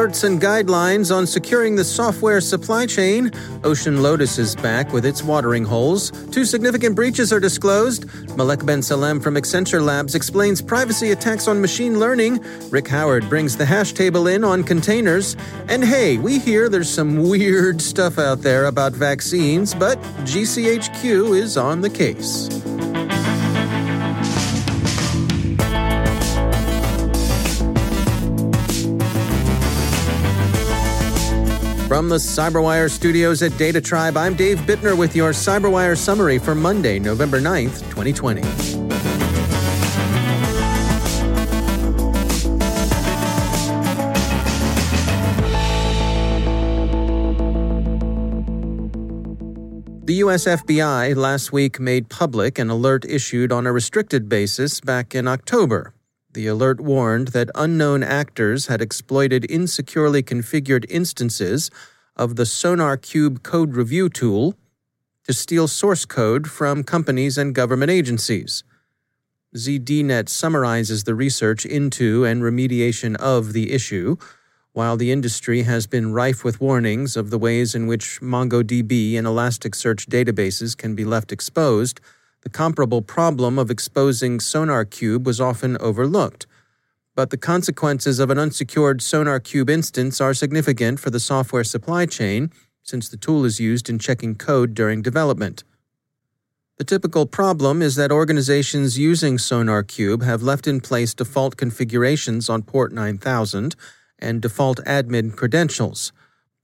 Alerts and guidelines on securing the software supply chain. Ocean Lotus is back with its watering holes. Two significant breaches are disclosed. Malek Ben Salem from Accenture Labs explains privacy attacks on machine learning. Rick Howard brings the hash table in on containers. And hey, we hear there's some weird stuff out there about vaccines, but GCHQ is on the case. From the Cyberwire studios at Data Tribe, I'm Dave Bittner with your Cyberwire summary for Monday, November 9th, 2020. The US FBI last week made public an alert issued on a restricted basis back in October. The alert warned that unknown actors had exploited insecurely configured instances of the SonarQube code review tool to steal source code from companies and government agencies. ZDNet summarizes the research into and remediation of the issue, while the industry has been rife with warnings of the ways in which MongoDB and Elasticsearch databases can be left exposed the comparable problem of exposing SonarQube was often overlooked. But the consequences of an unsecured SonarQube instance are significant for the software supply chain, since the tool is used in checking code during development. The typical problem is that organizations using SonarQube have left in place default configurations on port 9000 and default admin credentials.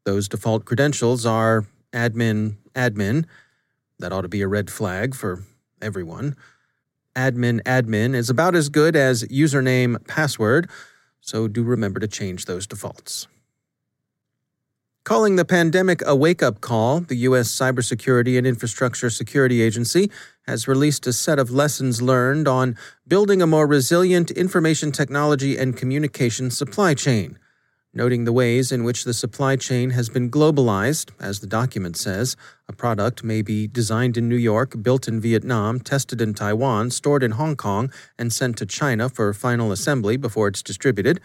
Those default credentials are admin admin. That ought to be a red flag for everyone. Admin admin is about as good as username password, so do remember to change those defaults. Calling the pandemic a wake up call, the U.S. Cybersecurity and Infrastructure Security Agency has released a set of lessons learned on building a more resilient information technology and communication supply chain noting the ways in which the supply chain has been globalized. As the document says, a product may be designed in New York, built in Vietnam, tested in Taiwan, stored in Hong Kong, and sent to China for final assembly before it's distributed.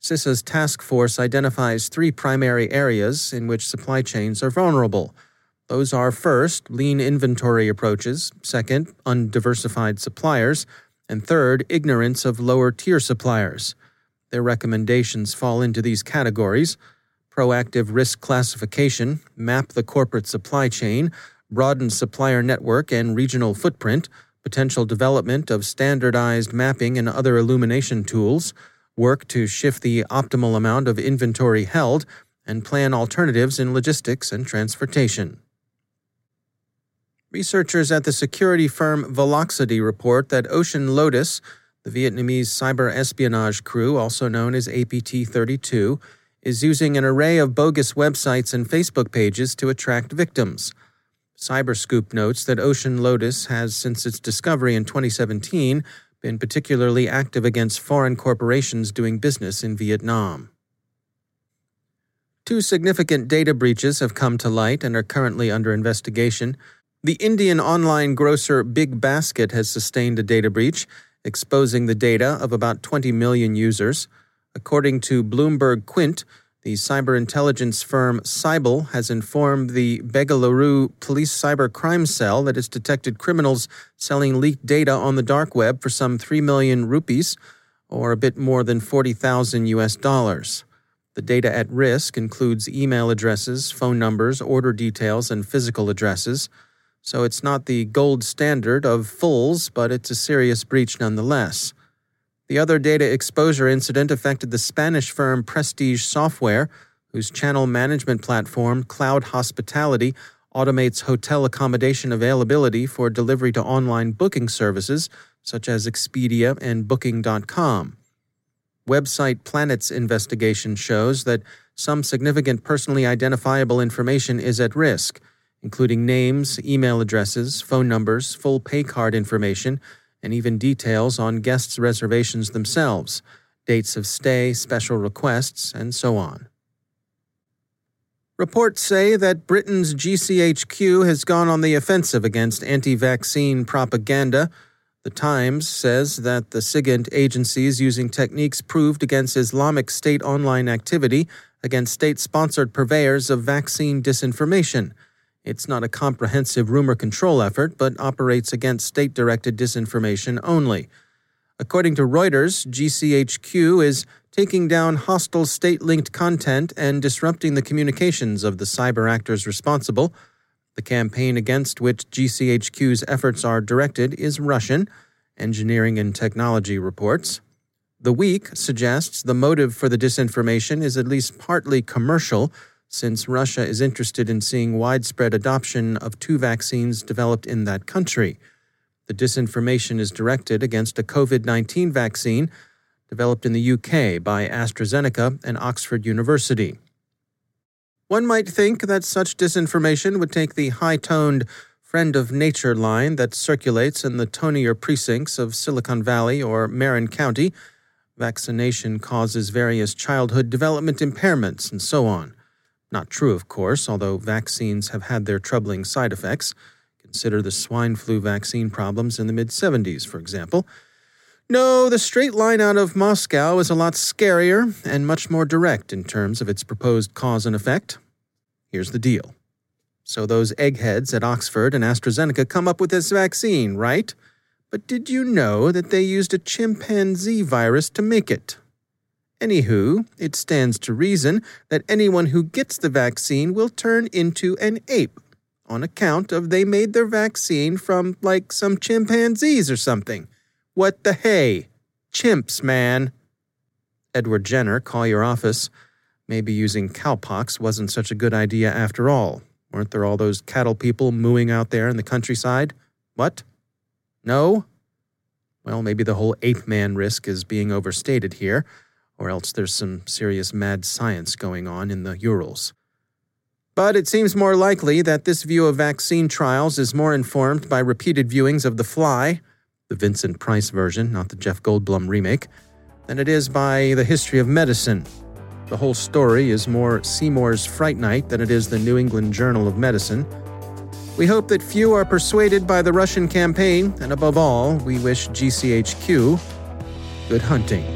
CISA's task force identifies three primary areas in which supply chains are vulnerable. Those are first, lean inventory approaches, second, undiversified suppliers, and third, ignorance of lower tier suppliers. Their recommendations fall into these categories proactive risk classification, map the corporate supply chain, broaden supplier network and regional footprint, potential development of standardized mapping and other illumination tools, work to shift the optimal amount of inventory held, and plan alternatives in logistics and transportation. Researchers at the security firm Volexity report that Ocean Lotus, the Vietnamese cyber espionage crew, also known as APT 32, is using an array of bogus websites and Facebook pages to attract victims. Cyberscoop notes that Ocean Lotus has, since its discovery in 2017, been particularly active against foreign corporations doing business in Vietnam. Two significant data breaches have come to light and are currently under investigation. The Indian online grocer Big Basket has sustained a data breach, exposing the data of about 20 million users. According to Bloomberg Quint, the cyber intelligence firm Cyble has informed the Bengaluru Police Cyber Crime Cell that it's detected criminals selling leaked data on the dark web for some 3 million rupees, or a bit more than 40,000 US dollars. The data at risk includes email addresses, phone numbers, order details, and physical addresses. So it's not the gold standard of fulls, but it's a serious breach nonetheless. The other data exposure incident affected the Spanish firm Prestige Software, whose channel management platform, Cloud Hospitality, automates hotel accommodation availability for delivery to online booking services such as Expedia and Booking.com. Website Planet's investigation shows that some significant personally identifiable information is at risk including names, email addresses, phone numbers, full pay card information, and even details on guests' reservations themselves, dates of stay, special requests, and so on. Reports say that Britain's GCHQ has gone on the offensive against anti vaccine propaganda. The Times says that the SIGINT agency is using techniques proved against Islamic State online activity against state sponsored purveyors of vaccine disinformation. It's not a comprehensive rumor control effort, but operates against state directed disinformation only. According to Reuters, GCHQ is taking down hostile state linked content and disrupting the communications of the cyber actors responsible. The campaign against which GCHQ's efforts are directed is Russian, Engineering and Technology reports. The Week suggests the motive for the disinformation is at least partly commercial, since Russia is interested in seeing widespread adoption of two vaccines developed in that country. The disinformation is directed against a COVID 19 vaccine developed in the UK by AstraZeneca and Oxford University. One might think that such disinformation would take the high toned friend of nature line that circulates in the tonier precincts of Silicon Valley or Marin County. Vaccination causes various childhood development impairments and so on. Not true, of course, although vaccines have had their troubling side effects. Consider the swine flu vaccine problems in the mid 70s, for example. No, the straight line out of Moscow is a lot scarier and much more direct in terms of its proposed cause and effect. Here's the deal. So, those eggheads at Oxford and AstraZeneca come up with this vaccine, right? But did you know that they used a chimpanzee virus to make it? Anywho, it stands to reason that anyone who gets the vaccine will turn into an ape on account of they made their vaccine from, like, some chimpanzees or something. What the hey? Chimps, man. Edward Jenner, call your office. Maybe using cowpox wasn't such a good idea after all. Weren't there all those cattle people mooing out there in the countryside? What? No? Well, maybe the whole ape man risk is being overstated here, or else there's some serious mad science going on in the Urals. But it seems more likely that this view of vaccine trials is more informed by repeated viewings of The Fly the Vincent Price version, not the Jeff Goldblum remake, than it is by the history of medicine. The whole story is more Seymour's Fright Night than it is the New England Journal of Medicine. We hope that few are persuaded by the Russian campaign, and above all, we wish GCHQ good hunting.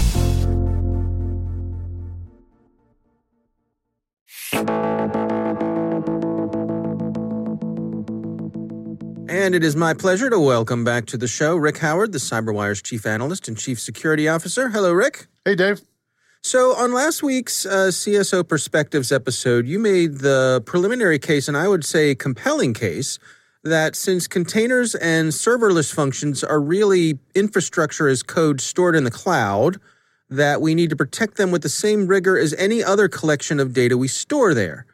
And it is my pleasure to welcome back to the show Rick Howard, the CyberWire's chief analyst and chief security officer. Hello, Rick. Hey, Dave. So, on last week's uh, CSO Perspectives episode, you made the preliminary case, and I would say compelling case, that since containers and serverless functions are really infrastructure as code stored in the cloud, that we need to protect them with the same rigor as any other collection of data we store there.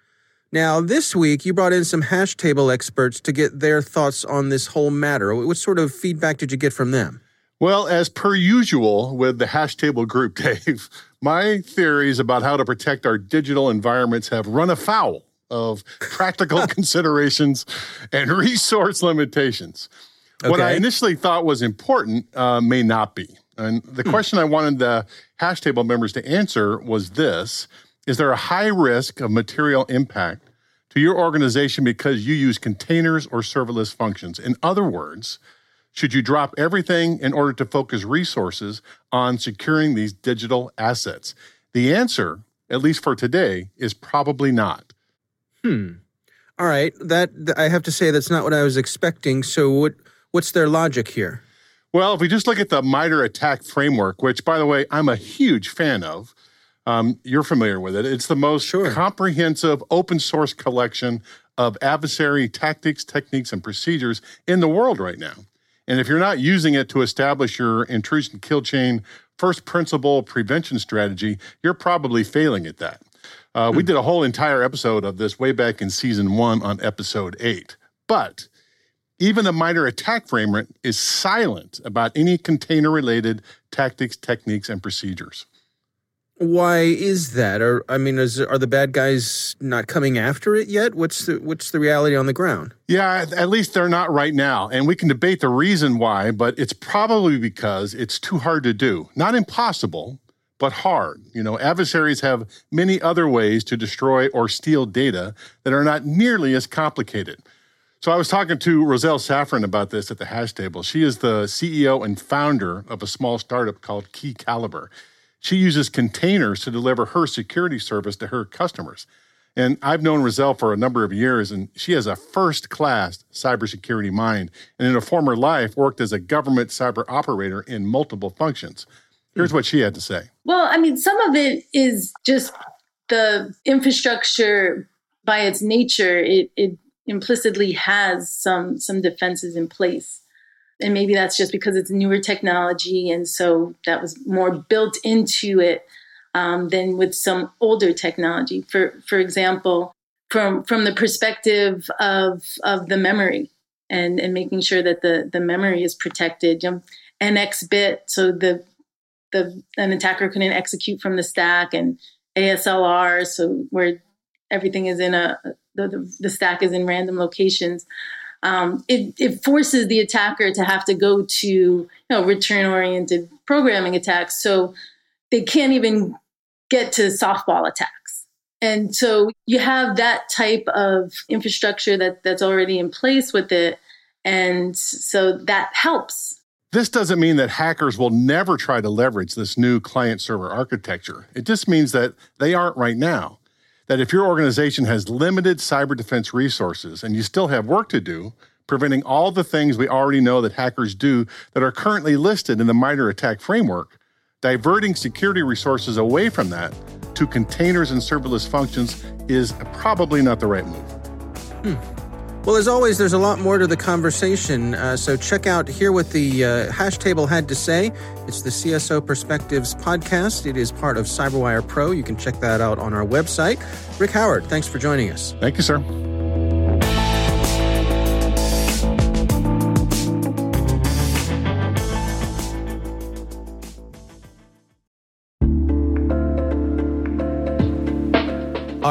Now, this week, you brought in some hash table experts to get their thoughts on this whole matter. What sort of feedback did you get from them? Well, as per usual with the hash table group, Dave, my theories about how to protect our digital environments have run afoul of practical considerations and resource limitations. Okay. What I initially thought was important uh, may not be. And the hmm. question I wanted the hash table members to answer was this Is there a high risk of material impact to your organization because you use containers or serverless functions? In other words, should you drop everything in order to focus resources on securing these digital assets? The answer, at least for today, is probably not. Hmm. All right. That I have to say that's not what I was expecting. So what what's their logic here? Well, if we just look at the MITRE ATT&CK framework, which by the way, I'm a huge fan of, um, you're familiar with it. It's the most sure. comprehensive open source collection of adversary tactics, techniques, and procedures in the world right now. And if you're not using it to establish your intrusion kill chain first principle prevention strategy, you're probably failing at that. Uh, hmm. We did a whole entire episode of this way back in season one on episode eight. But even the MITRE ATT&CK framework is silent about any container related tactics, techniques, and procedures. Why is that? Or I mean, is, are the bad guys not coming after it yet? What's the what's the reality on the ground? Yeah, at least they're not right now, and we can debate the reason why, but it's probably because it's too hard to do. Not impossible, but hard. You know, adversaries have many other ways to destroy or steal data that are not nearly as complicated. So I was talking to Roselle Safran about this at the hash table. She is the CEO and founder of a small startup called Key Caliber. She uses containers to deliver her security service to her customers. And I've known Roselle for a number of years, and she has a first class cybersecurity mind. And in a former life, worked as a government cyber operator in multiple functions. Here's what she had to say. Well, I mean, some of it is just the infrastructure by its nature, it, it implicitly has some some defenses in place and maybe that's just because it's newer technology and so that was more built into it um, than with some older technology. For for example from from the perspective of of the memory and and making sure that the the memory is protected. You know, nx bit so the the an attacker couldn't execute from the stack and aslr so where everything is in a the, the, the stack is in random locations um, it, it, forces the attacker to have to go to you know return oriented programming attacks. So they can't even get to softball attacks. And so you have that type of infrastructure that that's already in place with it. And so that helps. This doesn't mean that hackers will never try to leverage this new client server architecture. It just means that they aren't right now that if your organization has limited cyber defense resources and you still have work to do, preventing all the things we already know that hackers do that are currently listed in the MITRE ATT&CK framework, diverting security resources away from that to containers and serverless functions is probably not the right move. Hmm. Well, as always, there's a lot more to the conversation. Uh, so check out Hear What the uh, Hash Table Had to Say. It's the CSO Perspectives podcast. It is part of CyberWire Pro. You can check that out on our website. Rick Howard, thanks for joining us. Thank you, sir.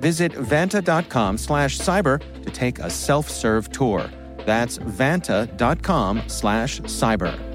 Visit vanta.com slash cyber to take a self-serve tour. That's vanta.com slash cyber.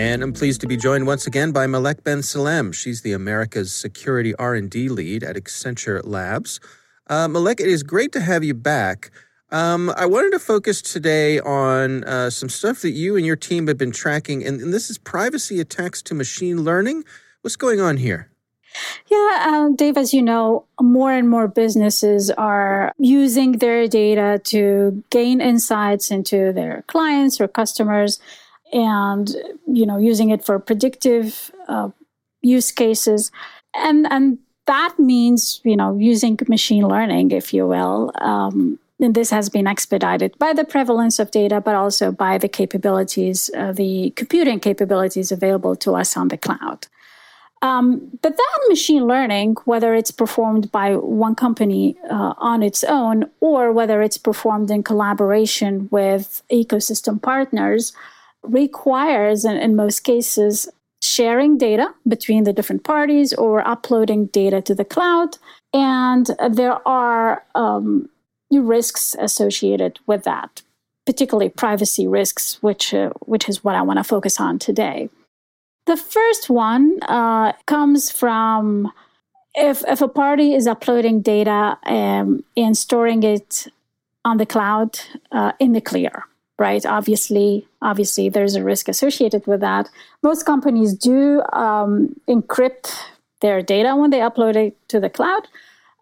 And I'm pleased to be joined once again by Malek Ben Salem. She's the America's Security R&D Lead at Accenture Labs. Uh, Malek, it is great to have you back. Um, I wanted to focus today on uh, some stuff that you and your team have been tracking, and, and, this is privacy attacks to machine learning. What's going on here? Yeah, uh, Dave, as you know, more and more businesses are using their data to gain insights into their clients or customers and, you know, using it for predictive uh, use cases. And, and that means, you know, using machine learning, if you will, um, and this has been expedited by the prevalence of data, but also by the capabilities, uh, the computing capabilities available to us on the cloud. Um, but that machine learning, whether it's performed by one company uh, on its own or whether it's performed in collaboration with ecosystem partners, requires, in, in most cases, sharing data between the different parties or uploading data to the cloud. And there are um, risks associated with that, particularly privacy risks, which uh, which is what I want to focus on today. The first one uh, comes from if if a party is uploading data um, and storing it on the cloud uh, in the clear, right? Obviously, obviously, there's a risk associated with that. Most companies do um, encrypt their data when they upload it to the cloud,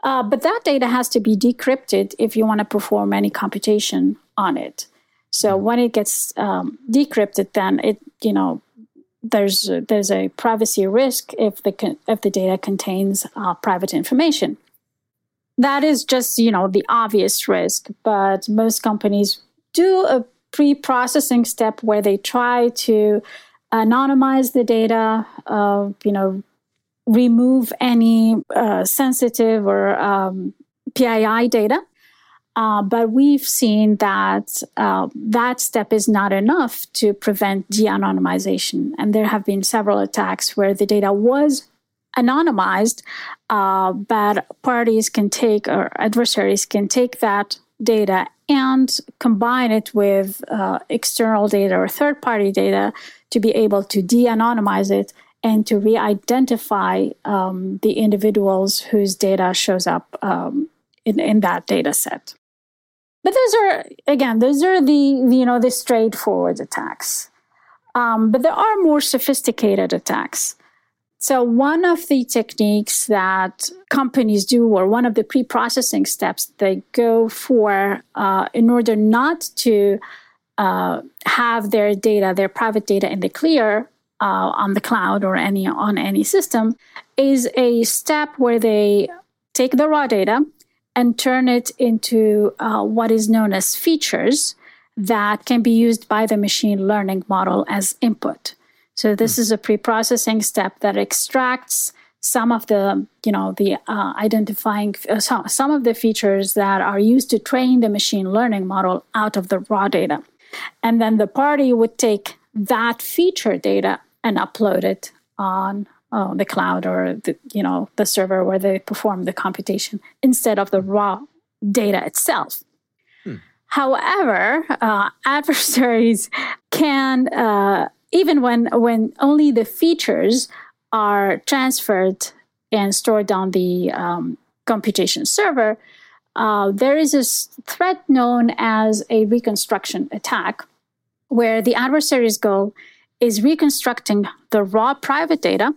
uh, but that data has to be decrypted if you want to perform any computation on it. So mm-hmm. when it gets um, decrypted, then it you know there's a, there's a privacy risk if the if the data contains uh, private information. That is just you know the obvious risk, but most companies do a pre-processing step where they try to anonymize the data, uh, you know, remove any uh, sensitive or um, PII data. Uh, but we've seen that uh, that step is not enough to prevent de anonymization. And there have been several attacks where the data was anonymized, uh, but parties can take, or adversaries can take that data and combine it with uh, external data or third party data to be able to de anonymize it and to re-identify um, the individuals whose data shows up um, in, in that data set. But those are again, those are the you know the straightforward attacks. Um, but there are more sophisticated attacks. So one of the techniques that companies do, or one of the pre-processing steps they go for, uh, in order not to uh, have their data, their private data in the clear, uh, on the cloud or any on any system is a step where they take the raw data and turn it into uh, what is known as features that can be used by the machine learning model as input. So this mm. is a pre-processing step that extracts some of the, you know, the uh, identifying uh, some, some of the features that are used to train the machine learning model out of the raw data, and then the party would take that feature data and upload it on uh, the cloud or the you know the server where they perform the computation instead of the raw data itself. Hmm. However, uh, adversaries can uh, even when when only the features are transferred and stored on the um, computation server, uh, there is a threat known as a reconstruction attack, where the adversary's goal is reconstructing the raw private data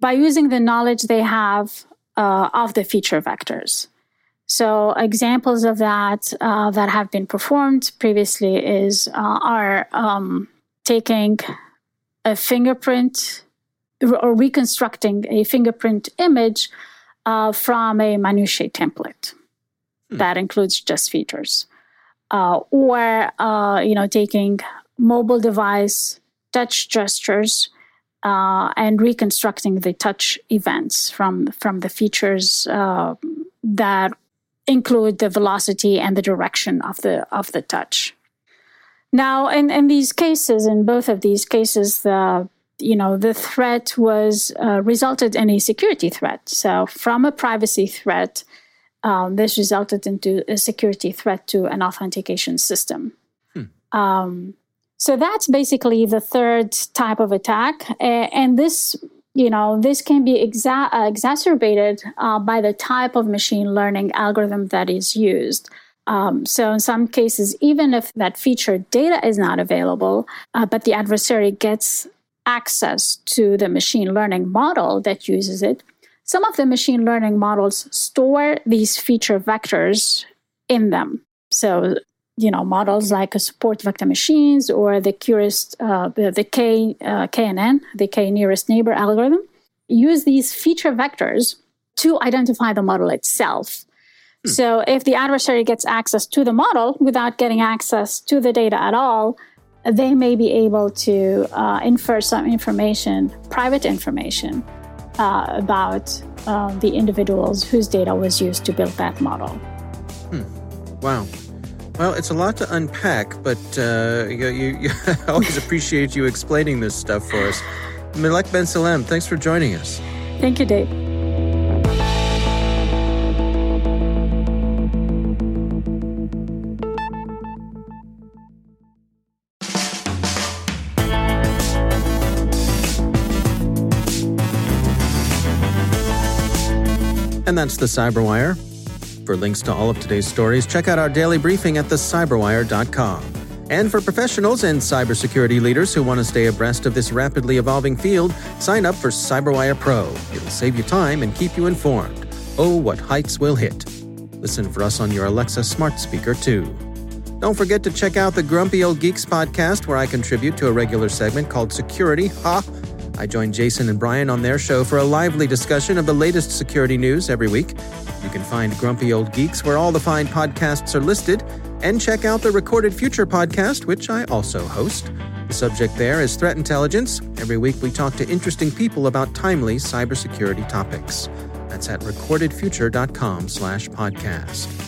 by using the knowledge they have uh, of the feature vectors. So examples of that uh, that have been performed previously is uh, are um, taking a fingerprint or reconstructing a fingerprint image uh, from a minutiae template hmm. that includes just features, uh, or uh, you know taking mobile device touch gestures uh, and reconstructing the touch events from from the features uh, that include the velocity and the direction of the of the touch. Now, in, in these cases, in both of these cases, the you know the threat was uh, resulted in a security threat. So, from a privacy threat, um, this resulted into a security threat to an authentication system. Hmm. Um, So that's basically the third type of attack. And this, you know, this can be exa- uh, exacerbated uh, by the type of machine learning algorithm that is used. Um, so in some cases, even if that feature data is not available, uh, but the adversary gets access to the machine learning model that uses it, some of the machine learning models store these feature vectors in them. So you know models like a support vector machines or the curious uh, the k uh, knn the k nearest neighbor algorithm use these feature vectors to identify the model itself hmm. so if the adversary gets access to the model without getting access to the data at all they may be able to uh, infer some information private information uh, about uh, the individuals whose data was used to build that model hmm. wow well, it's a lot to unpack, but uh, you, you, I always appreciate you explaining this stuff for us. Malek Ben Salem, thanks for joining us. Thank you, Dave. And that's the Cyberwire. For links to all of today's stories, check out our daily briefing at thecyberwire.com. And for professionals and cybersecurity leaders who want to stay abreast of this rapidly evolving field, sign up for CyberWire Pro. It'll save you time and keep you informed. Oh, what heights we'll hit. Listen for us on your Alexa smart speaker, too. Don't forget to check out the Grumpy Old Geeks podcast, where I contribute to a regular segment called Security. Ha! I join Jason and Brian on their show for a lively discussion of the latest security news every week. You can find Grumpy Old Geeks where all the fine podcasts are listed, and check out the Recorded Future podcast, which I also host. The subject there is threat intelligence. Every week we talk to interesting people about timely cybersecurity topics. That's at recordedfuture.com slash podcast.